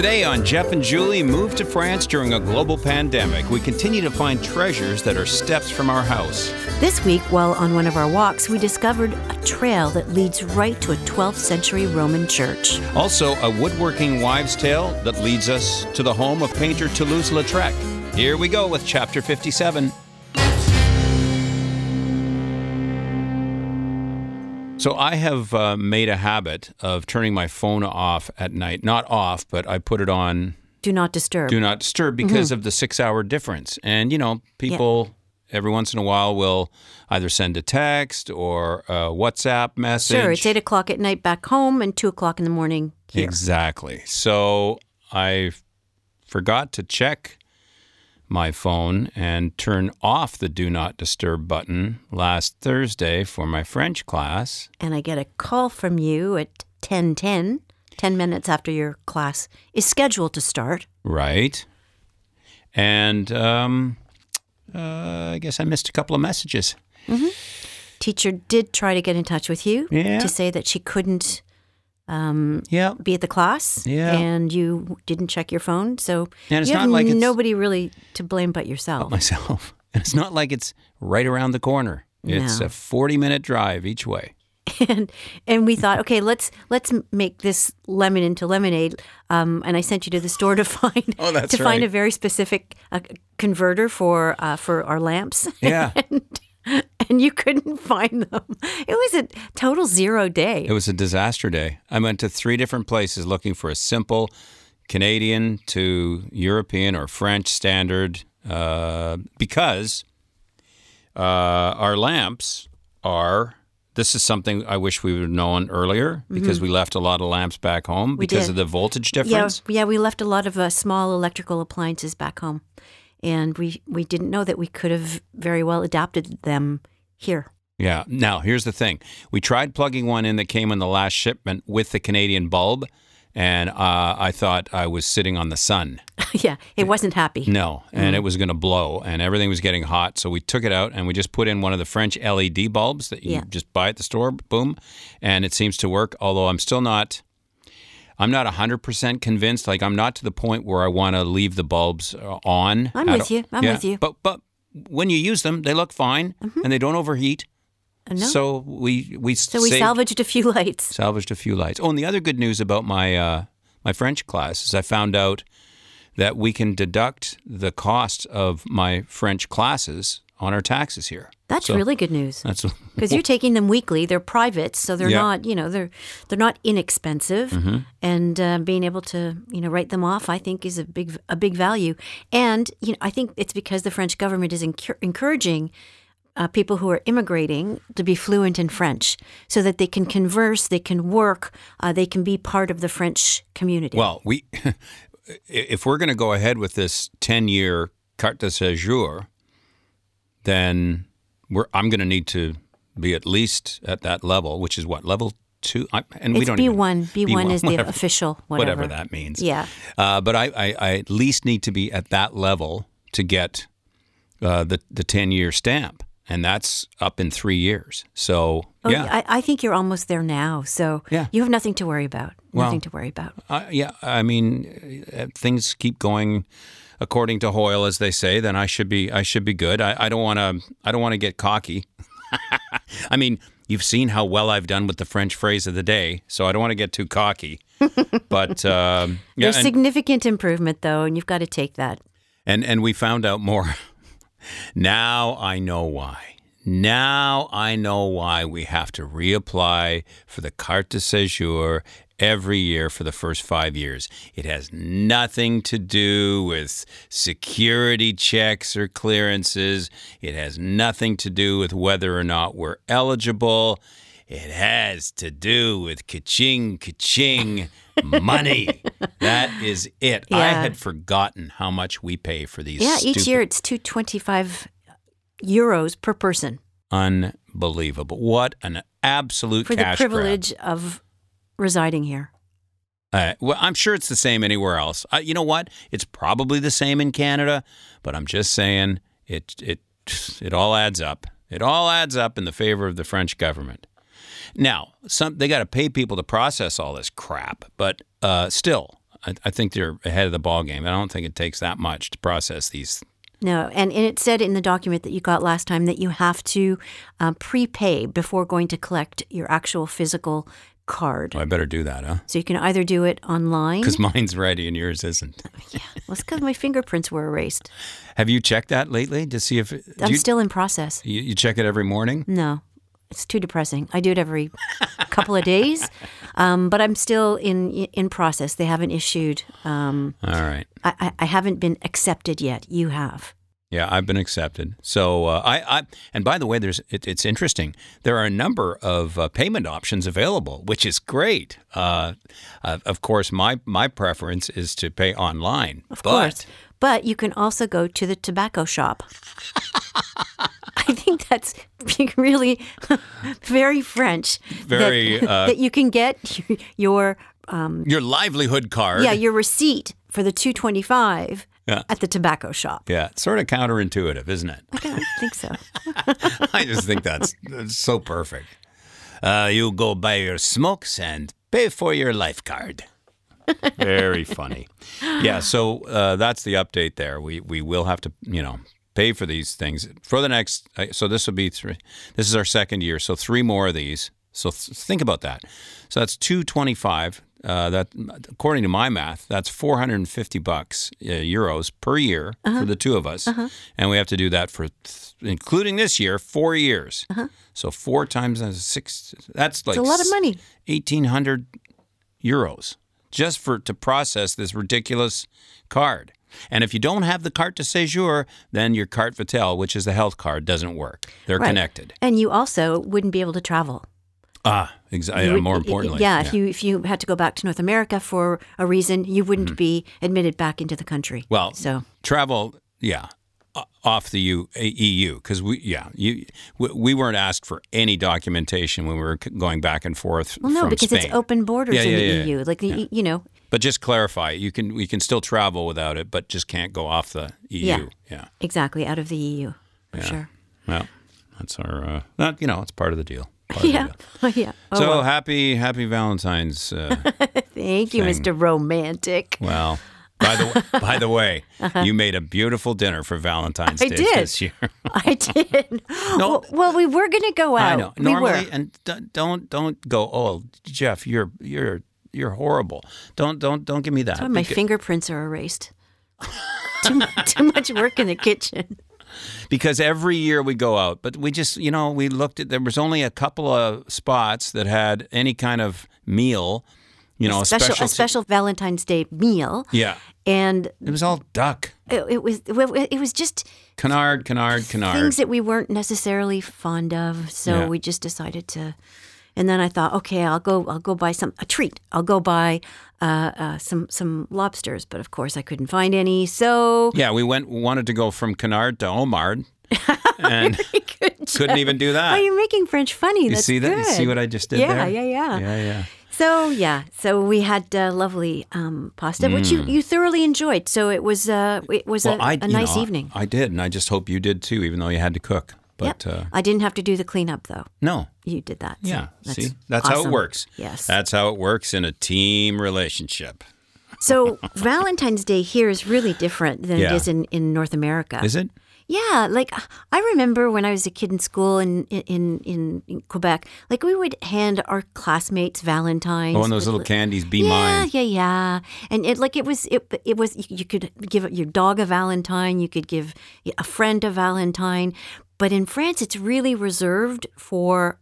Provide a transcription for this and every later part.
Today on Jeff and Julie Move to France during a global pandemic, we continue to find treasures that are steps from our house. This week, while on one of our walks, we discovered a trail that leads right to a 12th century Roman church. Also, a woodworking wives' tale that leads us to the home of painter Toulouse Lautrec. Here we go with chapter 57. So I have uh, made a habit of turning my phone off at night. Not off, but I put it on Do not disturb. do not disturb because of the six hour difference. And, you know, people every once in a while will either send a text or a WhatsApp message. sure, it's 8 o'clock at night back home and 2 o'clock in the morning here. Exactly. So I forgot to check my phone and turn off the do not disturb button last Thursday for my French class. And I get a call from you at 10:10, 10 minutes after your class is scheduled to start. Right. And um, uh, I guess I missed a couple of messages. Teacher did try to get in touch with you Yeah. to say that she couldn't um, Yeah. be at the class Yeah. and you didn't check your phone. So And it's you not have like nobody really to blame but yourself. Myself. And it's not like it's right around the corner. It's No. a 40 minute drive each way. and and we thought, okay, let's let's make this lemon into lemonade. Um, and I sent you to the store to find Oh, to find a very specific uh, converter for uh, for our lamps. Yeah. and you couldn't find them. It was a total zero day. It was a disaster day. I went to three different places looking for a simple Canadian to European or French standard uh, because uh, our lamps are. This is something I wish we would have known earlier because we left a lot of lamps back home because did. of the voltage yeah, difference. yeah, we left a lot of uh, small electrical appliances back home, and we we didn't know that we could have very well adapted them here. Yeah. Now, here's the thing. We tried plugging one in that came in the last shipment with the Canadian bulb, and uh, I thought I was sitting on the sun. yeah, it wasn't happy. No, and it was going to blow, and everything was getting hot. So we took it out and we just put in one of the French LED bulbs that you Yeah. just buy at the store. Boom, and it seems to work. Although I'm still not, I'm not hundred percent convinced. Like I'm not to the point where I want to leave the bulbs uh, on. I'm with you. I'm Yeah, with you. But but when you use them, they look fine and they don't overheat. No. So we we So we saved, salvaged a few lights. salvaged a few lights. Oh, and the other good news about my uh, my French class is I found out that we can deduct the cost of my French classes on our taxes here. That's So really good news That's because you're taking them weekly. They're private, so they're Yeah. not, you know, they're they're not inexpensive. Mm-hmm. And uh, being able to, you know, write them off, I think, is a big a big value. And you know, I think it's because the French government is encour- encouraging. Uh, people who are immigrating to be fluent in French so that they can converse, they can work, uh, they can be part of the French community. well, we if we're going to go ahead with this ten year carte de séjour, then we're I'm going to need to be at least at that level, which is what level two. I, and we it's don't B one. B one is the official whatever. whatever that means. Yeah. Uh, but I, I, I at least need to be at that level to get uh, the the ten year stamp, and that's up in three years. So Oh, yeah, I, I think you're almost there now. So Yeah. you have nothing to worry about. Well- nothing to worry about. Yeah. I mean, uh, things keep going according to Hoyle, as they say. Then I should be I should be good. I, I don't want to I don't want to get cocky. I mean, you've seen how well I've done with the French phrase of the day, so I don't want to get too cocky. But um, yeah, There's and- significant improvement, though, and you've got to take that. And and we found out more. now I know why. Now I know why we have to reapply for the carte de séjour every year for the first five years. It has nothing to do with security checks or clearances. It has nothing to do with whether or not we're eligible. It has to do with ka-ching, ka-ching, money. that is it. I had forgotten how much we pay for these. Yeah, each year it's 225 euros per person Unbelievable. What an absolute for the cash grab. privilege of residing here. Uh, well, I'm sure it's the same anywhere else. Uh, you know what? It's probably the same in Canada, but I'm just saying it it it all adds up. It all adds up in the favor of the French government. Now, some they got to pay people to process all this crap, but uh, still, I, I think they're ahead of the ball game. I don't think it takes that much to process these. No, and, and it said in the document that you got last time that you have to um, prepay before going to collect your actual physical card. I better do that, huh? So you can either do it online. Because mine's ready and yours isn't. Yeah. Well, it's because my fingerprints were erased. Have you checked that lately to see if I'm you, still in process. you, you check it every morning? No, it's too depressing. I do it every couple of days, um, but I'm still in in process. They haven't issued. Um, All right. I, I- I haven't been accepted yet. You have. Yeah, I've been accepted. So uh, I, I, and by the way, there's it, it's interesting. There are a number of uh, payment options available, which is great. Uh, uh, of course, my my preference is to pay online. Of course. But you can also go to the tobacco shop. I think that's really very French. that- Very, uh, that you can get your Your livelihood card. yeah your receipt for the two twenty five Yeah. at the tobacco shop. Yeah, it's sort of counterintuitive, isn't it? I don't think so. I just think that's, that's so perfect. Uh, you go buy your smokes and pay for your life card. Very funny. Yeah, so uh, that's the update there. We we will have to, you know, pay for these things for the next. uh, So this will be three. This is our second year, so three more of these. So th- think about that. So that's two twenty five. Uh, that according to my math, that's four hundred and fifty bucks uh, euros per year for the two of us, and we have to do that for, th- including this year, four years. Uh-huh. So four times six. That's like It's a lot of money. eighteen hundred euros just for to process this ridiculous card. And if you don't have the carte de séjour, then your carte vitale, which is the health card, doesn't work. They're Right. connected. And you also wouldn't be able to travel. Ah, exactly. Would- more importantly, yeah, if you if you had to go back to North America for a reason, you wouldn't be admitted back into the country. Mm-hmm. Well, so travel, yeah, off the U, EU because we, yeah, you, we, we weren't asked for any documentation when we were going back and forth well, no, because Spain. it's open borders Yeah, in the yeah, EU. Like the, you know, But just clarify, you can we can still travel without it, but just can't go off the EU. Yeah. yeah. exactly out of the EU for sure. Well, that's our uh, that you know it's part of the deal. Part of the Yeah, yeah. Oh, so well. happy happy Valentine's. Uh, thank you, thing. Mr. Romantic. well, by the by the way, you made a beautiful dinner for Valentine's Uh-huh. I Day did. this year. I did. well, well, we were going to go out. I know. We Normally, were. and don't don't go. Oh, Jeff, you're you're you're horrible. Don't don't don't give me that. My fingerprints are erased. too, too much work in the kitchen. Because every year we go out, but we just you know we looked at there was only a couple of spots that had any kind of meal. You know, special, special a special Valentine's Day meal, Yeah, and it was all duck. it, it was it was just Canard, canard, canard. things that we weren't necessarily fond of. So Yeah. we just decided to. And then I thought, okay, I'll go. I'll go buy some a treat. I'll go buy uh, uh, some some lobsters. But of course, I couldn't find any. So Yeah, we went wanted to go from Canard to homard, and couldn't even do that. Oh, you're making French funny. you That's see that? You see what I just did yeah, there? Yeah, yeah, yeah, yeah. So yeah, so we had uh, lovely um, pasta, which you, you thoroughly enjoyed. So it was uh, it was Mm. Well, a, I a nice know, evening. I did, and I just hope you did too, even though you had to cook. But Yep. uh, I didn't have to do the cleanup though. no, You did that. so yeah. that's see, that's how it works. Yes. that's how it works in a team relationship. So Valentine's Day here is really different than Yeah. it is in, in North America. Is it? Yeah, like I remember when I was a kid in school in in in, in Quebec, like we would hand our classmates Valentines. Oh, and those with little candies, be yeah, mine. Yeah, yeah, yeah. and it like it was it it was you could give your dog a Valentine, you could give a friend a Valentine, but in France it's really reserved for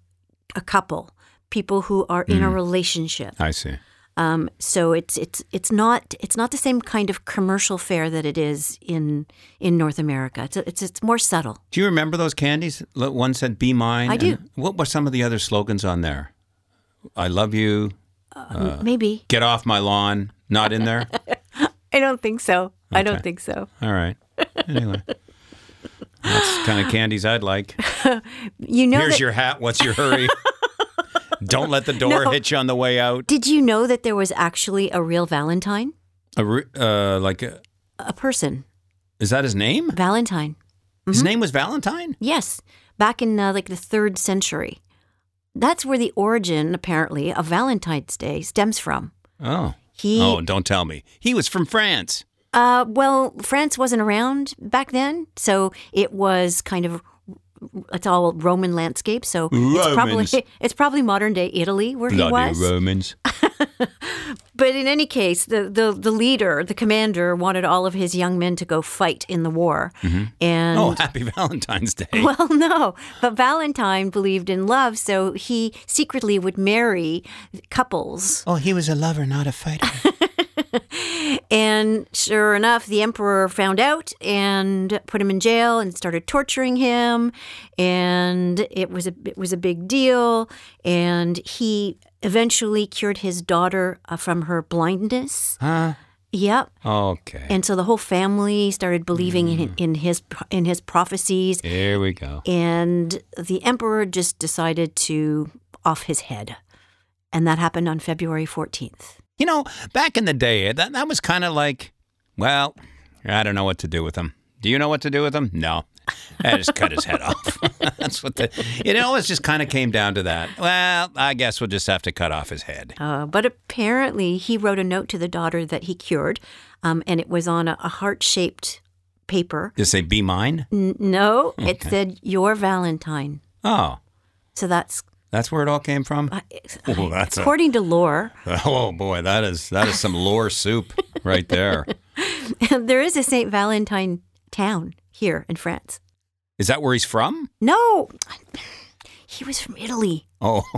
a couple, people who are in Mm. a relationship. I see. Um, so it's it's it's not it's not the same kind of commercial fare that it is in in North America. It's it's it's more subtle. Do you remember those candies? One said "Be mine." I do. What were some of the other slogans on there? I love you. Uh, Maybe Get off my lawn. Not in there. I don't think so. I don't think so. All right. Anyway, that's the kind of candies I'd like. You know Here's that, your hat. What's your hurry? Don't let the door No. hit you on the way out. Did you know that there was actually a real Valentine? A re- uh, like, a, A person, is that his name? Valentine. Mm-hmm. His name was Valentine. Yes, back in uh, like the third century. That's where the origin, apparently, of Valentine's Day stems from. Oh, He Oh, don't tell me. He was from France. Uh, well, France wasn't around back then, so it was kind of it's all Roman landscape. So it's probably it's probably modern day Italy where he was. Romans. But in any case, the, the the leader, the commander, wanted all of his young men to go fight in the war, and Oh, happy Valentine's Day. Well, no, but Valentine believed in love, so he secretly would marry couples. Oh, he was a lover, not a fighter. And sure enough, the emperor found out and put him in jail and started torturing him. And it was a it was a big deal. And he eventually cured his daughter uh, from her blindness. huh? Yep. Okay. And so the whole family started believing in, in his in his prophecies. Here we go. And the emperor just decided to off his head. And that happened on February 14th. You know, back in the day, that, that was kind of like, well, I don't know what to do with him. Do you know what to do with him? No. I just cut his head off. That's what the, you know, it always just kind of came down to that. Well, I guess we'll just have to cut off his head. Uh, but apparently, he wrote a note to the daughter that he cured, um, and it was on a, a heart shaped paper. Just say, be mine? N- no, it said, Your Valentine. Oh, So that's, that's where it all came from? uh, Oh, that's a, according to lore, oh boy, that is, that is some lore soup right there. there is a St. Valentine town here in France. Is that where he's from? No, he was from Italy. Oh,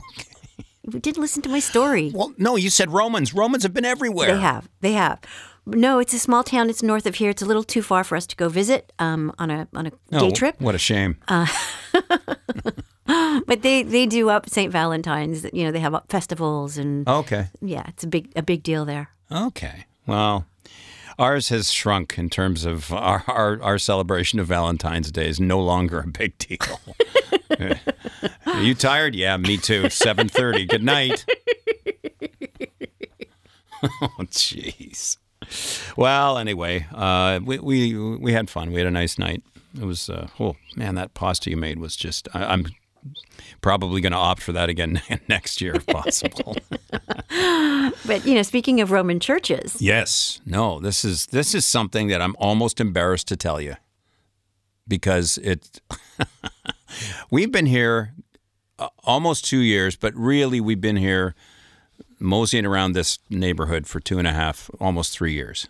You didn't listen to my story. well, no, you said Romans. Romans have been everywhere. They have. They have. No, it's a small town. It's north of here. It's a little too far for us to go visit um, on a on a Oh, day trip. What a shame. But they they do up St. Valentine's. You know, they have up festivals and okay. yeah, it's a big a big deal there. Okay. Well, ours has shrunk in terms of our, our, our celebration of Valentine's Day is no longer a big deal. Are you tired? Yeah, me too. 7:30. Good night. oh, jeez. Well, anyway, uh, we, we we had fun. We had a nice night. It was uh, oh man, that pasta you made was just. I, I'm probably going to opt for that again next year if possible. But you know, speaking of Roman churches, Yes. No, this is this is something that I'm almost embarrassed to tell you. Because it we've been here uh, almost 2 years, but really we've been here moseying around this neighborhood for two and a half, almost 3 years.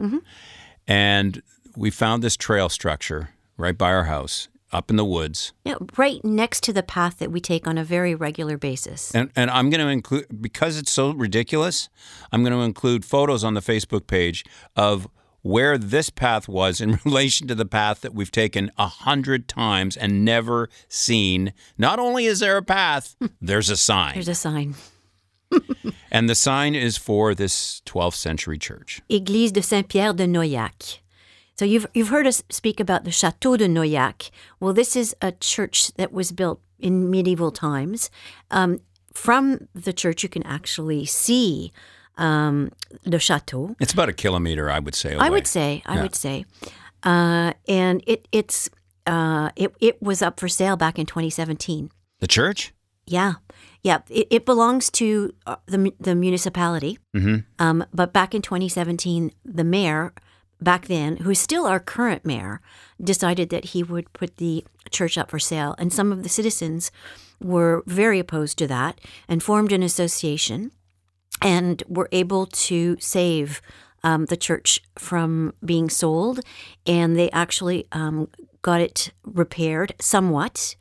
And we found this trail structure right by our house up in the woods. know, right next to the path that we take on a very regular basis. And, and I'm going to include, because it's so ridiculous, I'm going to include photos on the Facebook page of where this path was in relation to the path that we've taken a hundred times and never seen. Not only is there a path, there's a sign. There's a sign. and the sign is for this 12th century church. Église de Saint-Pierre de Noaillac. So you've you've heard us speak about the Château de Noaillac. Well, this is a church that was built in medieval times. Um, from the church, you can actually see um, the chateau. It's about a kilometer, I would say. Away. I would say, I would say, uh, and it it's uh, it it was up for sale back in 2017. The church? Yeah, yeah. It, it belongs to uh, the the municipality. Mm-hmm. Um, but back in 2017, the mayor back then, who is still our current mayor, decided that he would put the church up for sale, and some of the citizens were very opposed to that and formed an association and were able to save um, the church from being sold, and they actually um, got it repaired somewhat,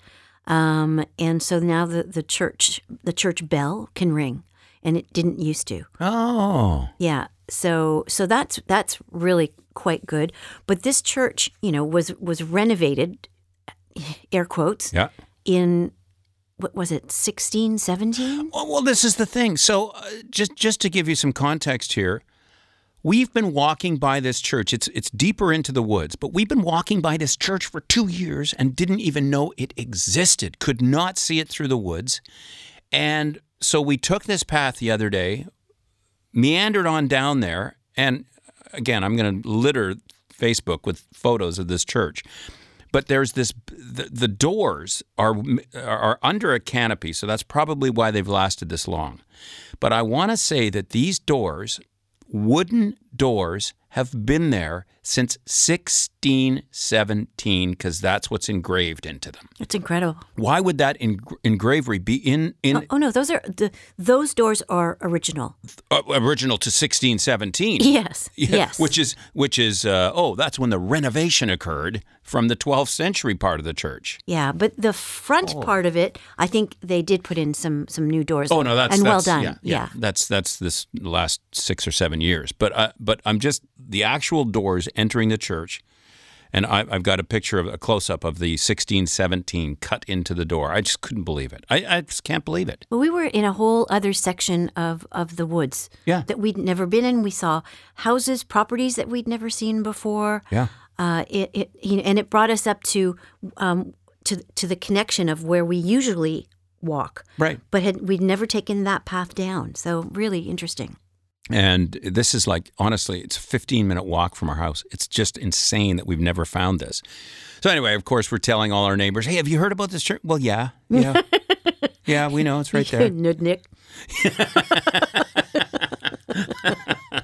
um, and so now the, the church the church bell can ring, and it didn't used to. Oh. Yeah, so so that's that's really quite good. But this church, you know, was was renovated, air quotes, Yeah. in what was it, 16, 17? Well, well, this is the thing. So, uh, just just to give you some context here, we've been walking by this church. It's it's deeper into the woods, but we've been walking by this church for two years and didn't even know it existed. Could not see it through the woods, and so we took this path the other day, meandered on down there, and again, I'm going to litter Facebook with photos of this church but there's this the, the doors are are under a canopy so that's probably why they've lasted this long. But i want to say that these doors wooden doors have been there since 1617 because that's what's engraved into them. It's incredible. Why would that eng- engravery be in in Oh no, those are the those doors are original. uh, original to 1617? Yes. Yeah, yes. Which is which is uh, oh, that's when the renovation occurred from the 12th century part of the church. yeah, but the front part of it, I think they did put in some some new doors. Oh no, that's and well that's- done. Yeah, yeah, that's that's this last six or seven years. But uh, but I'm just the actual doors entering the church, and I, I've got a picture of a close up of the 1617 cut into the door. I just couldn't believe it. I, I just can't believe it. Well, we were in a whole other section of, of the woods Yeah. that we'd never been in. We saw houses, properties that we'd never seen before. Yeah. Uh, it, it you know, and it brought us up to um, to to the connection of where we usually walk, Right. but had we'd never taken that path down. So really interesting. And this is like, honestly, it's a 15 minute walk from our house. It's just insane that we've never found this. So, anyway, of course, we're telling all our neighbors, hey, have you heard about this church? Well, yeah. Yeah. yeah, we know. It's right there. Nudnik.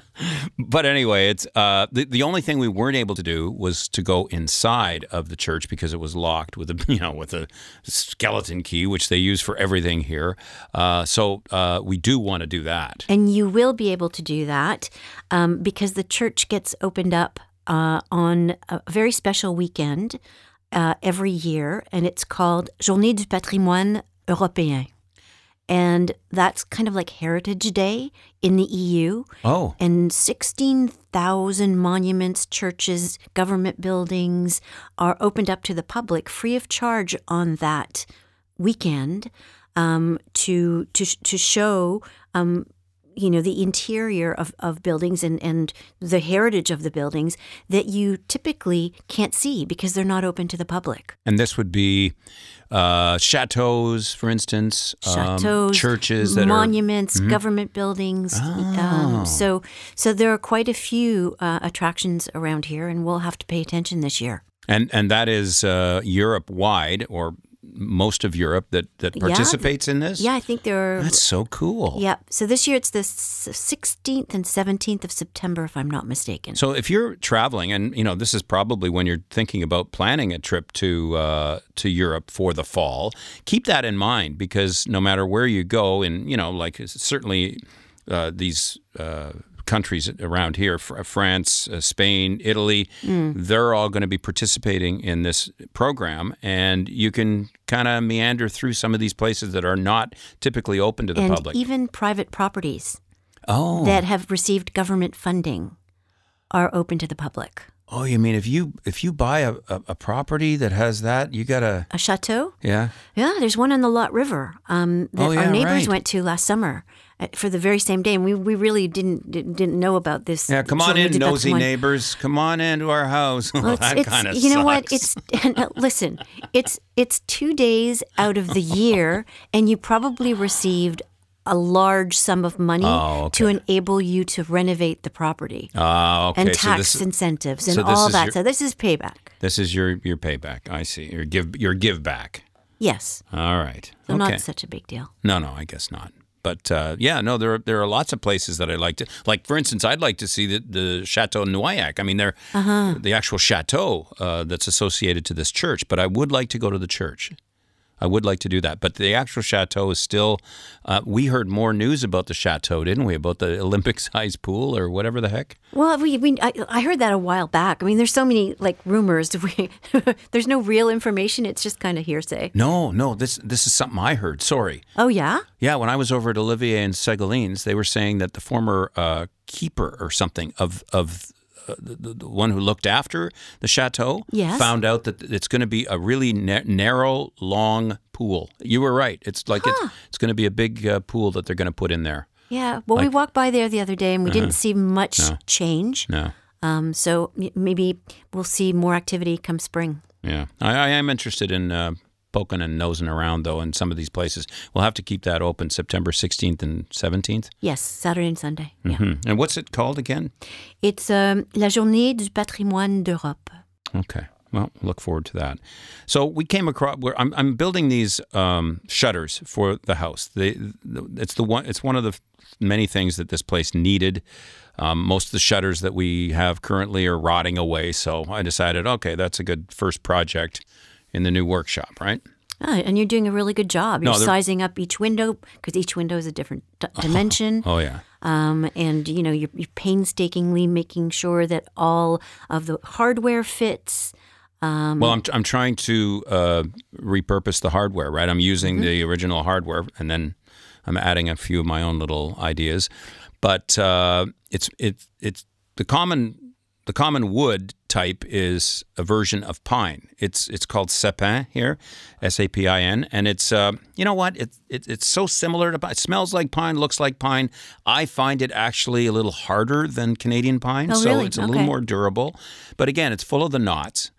But anyway, it's uh, the, the only thing we weren't able to do was to go inside of the church because it was locked with a, you know, with a skeleton key, which they use for everything here. Uh, so uh, we do want to do that. And you will be able to do that um, because the church gets opened up uh, on a very special weekend uh, every year, and it's called Journée du patrimoine européen. And that's kind of like Heritage Day in the EU. Oh, And 16,000 monuments, churches, government buildings are opened up to the public free of charge on that weekend um, to, to, to show. Um, you know the interior of, of buildings and, and the heritage of the buildings that you typically can't see because they're not open to the public. and this would be uh, chateaus, for instance, um, churches that are. monuments, government buildings. Um, so so there are quite a few uh, attractions around here, and we'll have to pay attention this year. And and that is uh, Europe wide or most of Europe that, that Yeah, participates in this. Yeah, I think there are. That's so cool. Yeah. So this year it's the 16th and 17th of September, if I'm not mistaken. So if you're traveling, and you know this is probably when you're thinking about planning a trip to uh, to Europe for the fall, keep that in mind because no matter where you go, and you know, like certainly uh, these. Uh, countries around here, France, uh, spain italy they're all going to be participating in this program and you can kind of meander through some of these places that are not typically open to the and public even private properties oh that have received government funding are open to the public. oh you mean if you if you buy a, a, a property that has that you gotta A chateau? yeah Yeah, there's one on the Lot River um, that Oh, yeah, our neighbors right. went to last summer for the very same day, and we, we really didn't didn't know about this. Yeah, come on Journée in, nosy neighbors. Come on into our house. Well, it's, that kind of you know what? It's listen. It's it's two days out of the year, and you probably received a large sum of money Oh, to enable you to renovate the property Ah, okay. and so tax this, incentives and so all that. your- so this is payback. this is your your payback. I see. Your give your give back. Yes, All right. so okay. not such a big deal. no, no, I guess not. But uh, yeah, no, there are, there are lots of places that I like to like. For instance, I'd like to see the, the Chateau Noaillac. I mean, they're Uh-huh. the actual chateau uh, that's associated to this church. But I would like to go to the church. I would like to do that. But the actual chateau is still. Uh, we heard more news about the chateau, didn't we? About the Olympic-sized pool or whatever the heck. Well, we, we I, I heard that a while back. I mean, there's so many like rumors. We, there's no real information. It's just kind of hearsay. No, no, this this is something I heard. Sorry. Oh yeah. Yeah, when I was over at Olivier and Segaline's, they were saying that the former uh, keeper or something of of the, the one who looked after the chateau Yes. found out that it's going to be a really na- narrow, long pool. You were right. It's like it's it's going to be a big uh, pool that they're going to put in there. Yeah. Well, we walked by there the other day and we Uh-huh. didn't see much change. No. Um, so m- maybe we'll see more activity come spring. Yeah, I, I am interested in uh, poking and nosing around though in some of these places. We'll have to keep that open September 16th and 17th. Yes, Saturday and Sunday. Yeah. Hmm. And what's it called again? It's um, La Journée du patrimoine d'Europe. Okay. Well, look forward to that. So we came across. Where I'm, I'm building these um, shutters for the house. They, it's the one. It's one of the many things that this place needed. Um, most of the shutters that we have currently are rotting away. So I decided, okay, that's a good first project in the new workshop, right? Ah, and you're doing a really good job. You're No, sizing up each window because each window is a different d- dimension. Oh yeah. Um, and you know you're, you're painstakingly making sure that all of the hardware fits. Um, Well, I'm, I'm trying to uh, repurpose the hardware, right? I'm using the original hardware, and then I'm adding a few of my own little ideas. But uh, it's it's it's the common the common wood type is a version of pine. It's it's called sapin here, S A P I N, and it's uh, you know what? It, it it's so similar to pine. It smells like pine, looks like pine. I find it actually a little harder than Canadian pine, Oh, so really? it's a little more durable. But again, it's full of the knots.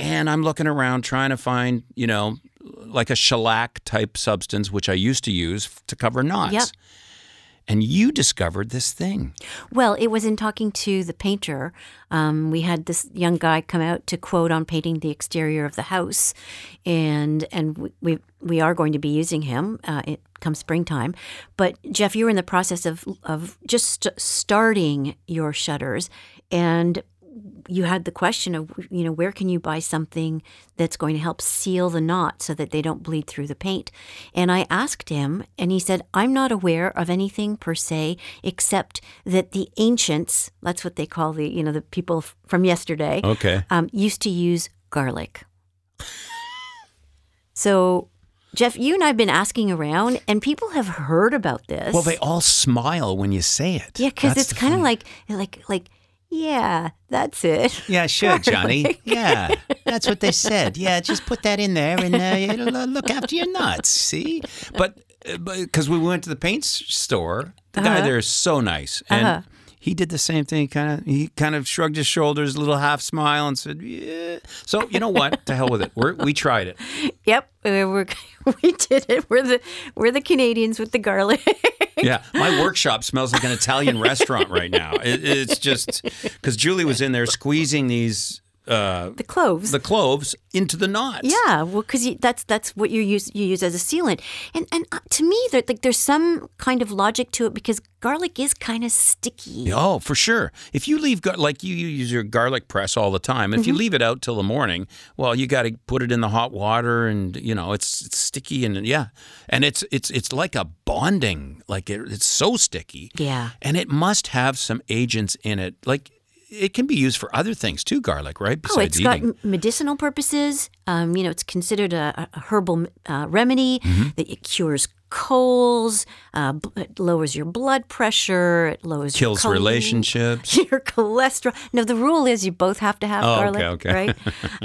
And I'm looking around trying to find, you know, like a shellac type substance, which I used to use to cover knots. Yep. And you discovered this thing. Well, it was in talking to the painter. Um, we had this young guy come out to quote on painting the exterior of the house, and and we we, are going to be using him. Uh, it comes springtime, but Jeff, you were in the process of of just st- starting your shutters, and you had the question of you know where can you buy something that's going to help seal the knot so that they don't bleed through the paint and i asked him and he said i'm not aware of anything per se except that the ancients that's what they call the you know the people from yesterday Okay. um, used to use garlic so jeff you and i've been asking around and people have heard about this Well, they all smile when you say it. yeah because it's kind of like like like yeah that's it Yeah, sure, Johnny. Yeah, that's what they said. Yeah, just put that in there and uh, it'll uh, look after your nuts. See? But because we went to the paint store, the guy Uh-huh. there is so nice, and Uh-huh. He did the same thing. Kind of, he kind of shrugged his shoulders, a little half smile, and said, "Yeah." So you know what? to hell with it. We're, we tried it. Yep, uh, we're, we did it. We're the we're the Canadians with the garlic. Yeah, my workshop smells like an Italian restaurant right now. It, it's just because Julie was in there squeezing these uh, the cloves. the cloves into the knots. yeah, well, because that's that's what you use you use as a sealant, and and uh, to me, there, like there's some kind of logic to it because garlic is kind of sticky. Oh, for sure. If you leave, gar- like you, you use your garlic press all the time. If you Mm-hmm. leave it out till the morning, well, you got to put it in the hot water, and you know it's, it's sticky, and yeah, and it's it's it's like a bonding, like it, it's so sticky. Yeah. and it must have some agents in it, like. It can be used for other things too, garlic, right? Oh, it's Besides got eating. medicinal purposes. Um, you know, it's considered a, a herbal uh, remedy Mm-hmm. that it cures colds, uh, it lowers your blood pressure, it lowers your Kills chol- relationships. your cholesterol. No, the rule is you both have to have Oh, garlic, okay, okay.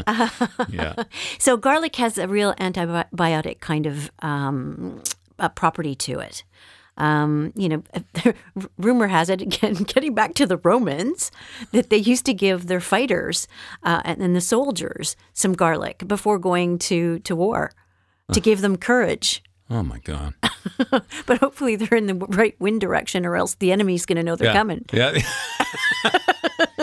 right? yeah. So garlic has a real antibiotic kind of um, uh, property to it. Um, you know, rumor has it again, getting back to the Romans, that they used to give their fighters uh, and, and the soldiers some garlic before going to to war to give them courage. Oh my God. But hopefully they're in the right wind direction, or else the enemy's going to know they're yeah. coming. Yeah.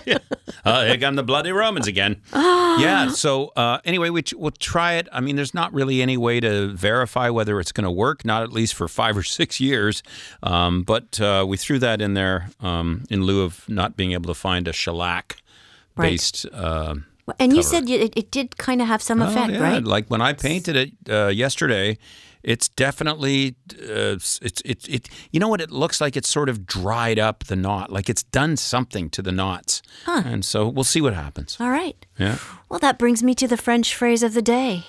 yeah. Oh, here come the bloody Romans again. yeah. So uh, anyway, we we'll try it. I mean, there's not really any way to verify whether it's going to work. Not at least for five or six years. Um, but uh, we threw that in there um, in lieu of not being able to find a shellac based. Uh, And you said it, it did kind of have some oh, effect, yeah. right? Like when I painted it uh, yesterday, it's definitely uh, it's it's it. You know what it looks like? It's sort of dried up the knot, like it's done something to the knots. And so we'll see what happens. All right. Yeah. Well, that brings me to the French phrase of the day.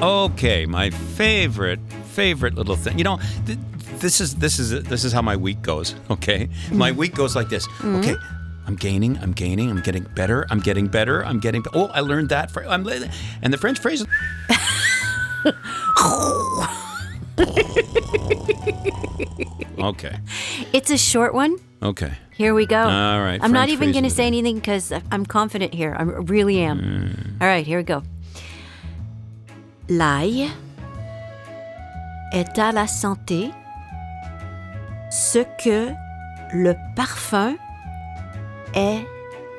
Okay, my favorite favorite little thing. You know, th- this is this is this is how my week goes. Okay, my week goes like this. Okay. I'm gaining, I'm gaining, I'm getting better, I'm getting better, I'm getting. Oh, I learned that. Fra- I'm, and the French phrase. okay, It's a short one. okay. Here we go. All right, I'm not even going to say anything because I'm confident here. I really am. All right, here we go. L'ail est à la santé ce que le parfum est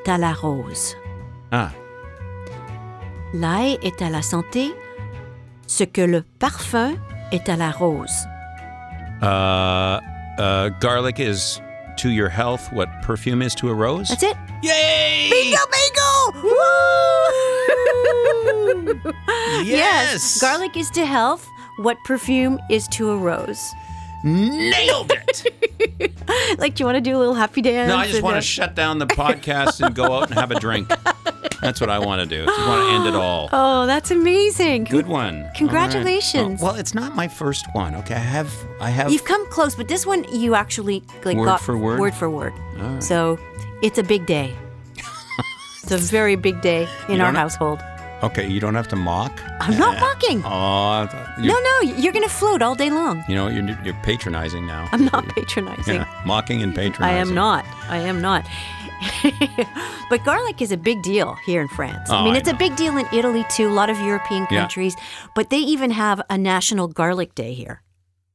à la rose. Ah, L'ail est à la santé, ce que le parfum est à la rose. Uh, uh, garlic is to your health what perfume is to a rose. That's it. Yay! Bingo, bingo! Woo! Yes! Garlic is to health what perfume is to a rose. Nailed it! Like, do you want to do a little happy dance? no, I just want to shut down the podcast and go out and have a drink. That's what I want to do. Just want to end it all. Oh, that's amazing. Good one. All right. Congratulations. Well, it's not my first one. Okay, I have. I have. You've come close, but this one you actually like Word got for word? Word for word. So it's a big day. it's a very big day in our household. okay, you don't have to mock. I'm not mocking. Oh, I No, no, you're going to float all day long. You know, you're you're patronizing now. I'm not patronizing. Yeah, mocking and patronizing. I am not. I am not. but garlic is a big deal here in France. I Oh, mean, it's a big deal in Italy too, a lot of European Yeah. countries. But they even have a national garlic day here.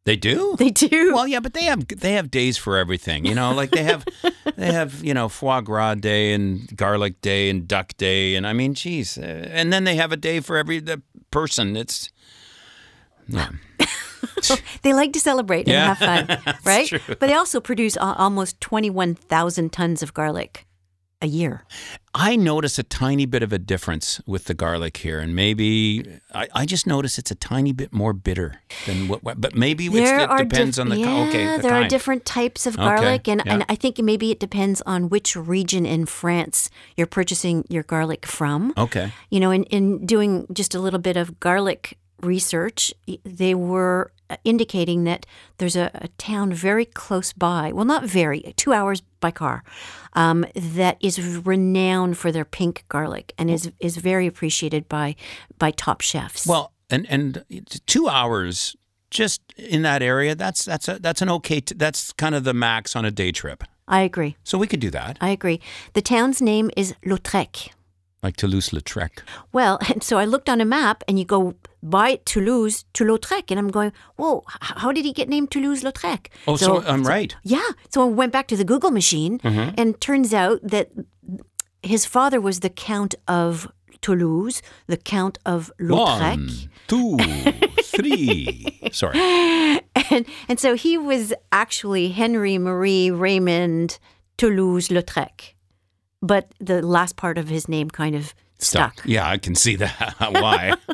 They do. They do. Well, yeah, but they have they have days for everything. You know, like they have they have you know foie gras day and garlic day and duck day, and I mean, geez, uh, and then they have a day for every the person. It's yeah, They like to celebrate Yeah, and have fun, right? But they also produce a- almost 21,000 tons of garlic a year. I notice a tiny bit of a difference with the garlic here, and maybe I, I just notice it's a tiny bit more bitter than what. what but maybe There it depends dif- on the yeah, okay. The there are different types of Okay, garlic, and, yeah. and I think maybe it depends on which region in France you're purchasing your garlic from. Okay. You know, in, in doing just a little bit of garlic research, they were uh, indicating that there's a, a town very close by, well, not very, two hours by car, um, that is renowned for their pink garlic and is is very appreciated by by top chefs. Well, and and two hours just in that area. That's that's a that's an okay. T- that's kind of the max on a day trip. I agree. So we could do that, I agree. The town's name is Lautrec. Like Toulouse-Lautrec. Well, and so I looked on a map and you go by Toulouse to Lautrec. And I'm going, whoa, how did he get named Toulouse-Lautrec? Oh, so, I'm right. Yeah. So I went back to the Google machine mm-hmm. and turns out that his father was the Count of Toulouse, the Count of Lautrec. One, two, three. Sorry. And, and so he was actually Henry Marie Raymond Toulouse-Lautrec. But the last part of his name kind of stuck. Yeah, I can see that. Why?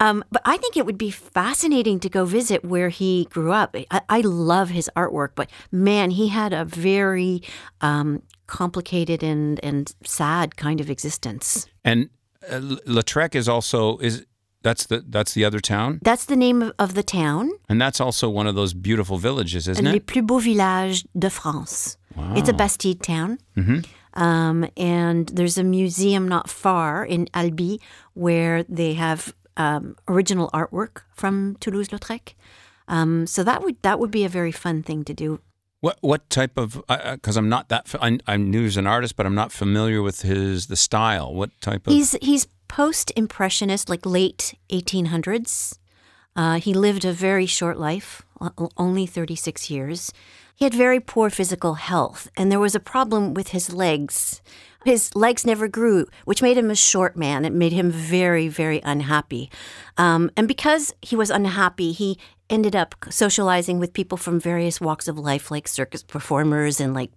Um, but I think it would be fascinating to go visit where he grew up. I, I love his artwork, but man, he had a very um, complicated and, and sad kind of existence. And uh, Lautrec is also is that's the that's the other town, That's the name of, of the town, and that's also one of those beautiful villages, isn't Les it? plus beaux villages de France. It's a Bastide town. Um, and there's a museum not far in Albi where they have um, original artwork from Toulouse-Lautrec. Um, so that would that would be a very fun thing to do. What what type of? Because I'm not that. I, I knew he's an artist, but I'm not familiar with his the style. What type of? He's he's post impressionist, like late 1800s. Uh, he lived a very short life, only 36 years. He had very poor physical health, and there was a problem with his legs. His legs never grew, which made him a short man. It made him very, very unhappy. Um, and because he was unhappy, he ended up socializing with people from various walks of life, like circus performers and like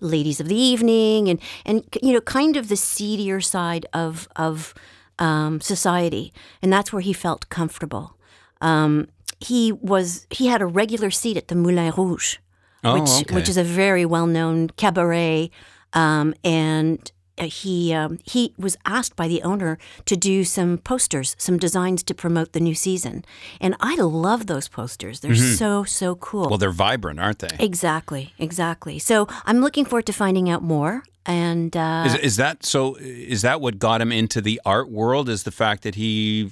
ladies of the evening, and and you know, kind of the seedier side of of um, society, and that's where he felt comfortable. Um, he was he had a regular seat at the Moulin Rouge, Oh, which okay. which is a very well known cabaret, um, and he um, he was asked by the owner to do some posters, some designs to promote the new season, and I love those posters. They're so so cool. Mm-hmm. well, they're vibrant, aren't they? exactly, exactly. So I'm looking forward to finding out more. And uh, Is, is that so? Is that what got him into the art world? Is the fact that he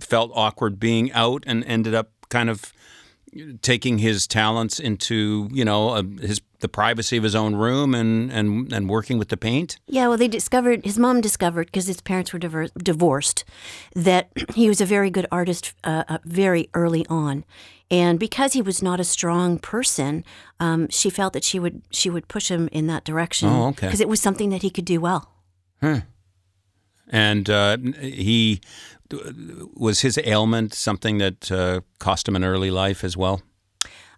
felt awkward being out and ended up kind of taking his talents into you know uh, his the privacy of his own room and and and working with the paint? Yeah, well, they discovered his mom discovered because his parents were diver- divorced that he was a very good artist uh, uh, very early on, and because he was not a strong person, um, she felt that she would she would push him in that direction. Oh, okay. Because it was something that he could do well. And uh, he was his ailment something that uh, cost him an early life as well.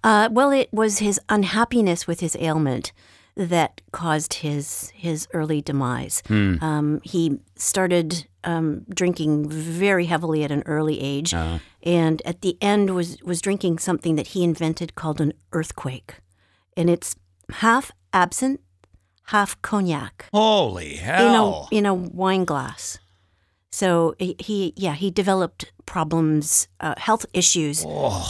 Uh, well, it was his unhappiness with his ailment that caused his his early demise. Um, he started um, drinking very heavily at an early age, and at the end was was drinking something that he invented called an earthquake, and it's half absinthe, half cognac Holy in hell! a in a wine glass. So he, yeah he developed problems, uh, health issues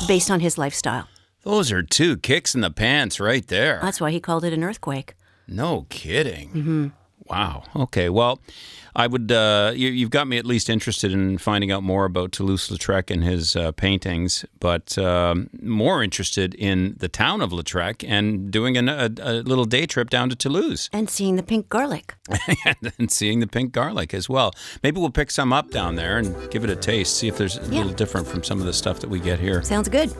based on his lifestyle. Those are two kicks in the pants right there. That's why he called it an earthquake. No kidding. Wow. Okay. Well, I would. Uh, you, you've got me at least interested in finding out more about Toulouse-Lautrec and his uh, paintings, but um, more interested in the town of Lautrec and doing an, a, a little day trip down to Toulouse And seeing the pink garlic. and seeing the pink garlic as well. Maybe we'll pick some up down there and give it a taste, see if there's a Yeah. little different from some of the stuff that we get here. Sounds good.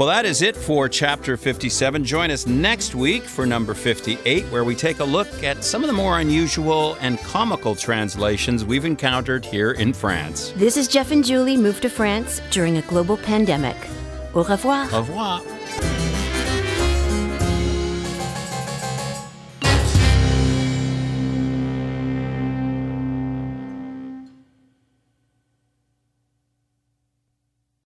Well, that is it for chapter 57. Join us next week for number 58, where we take a look at some of the more unusual and comical translations we've encountered here in France. This is Jeff and Julie moved to France during a global pandemic. Au revoir. Au revoir.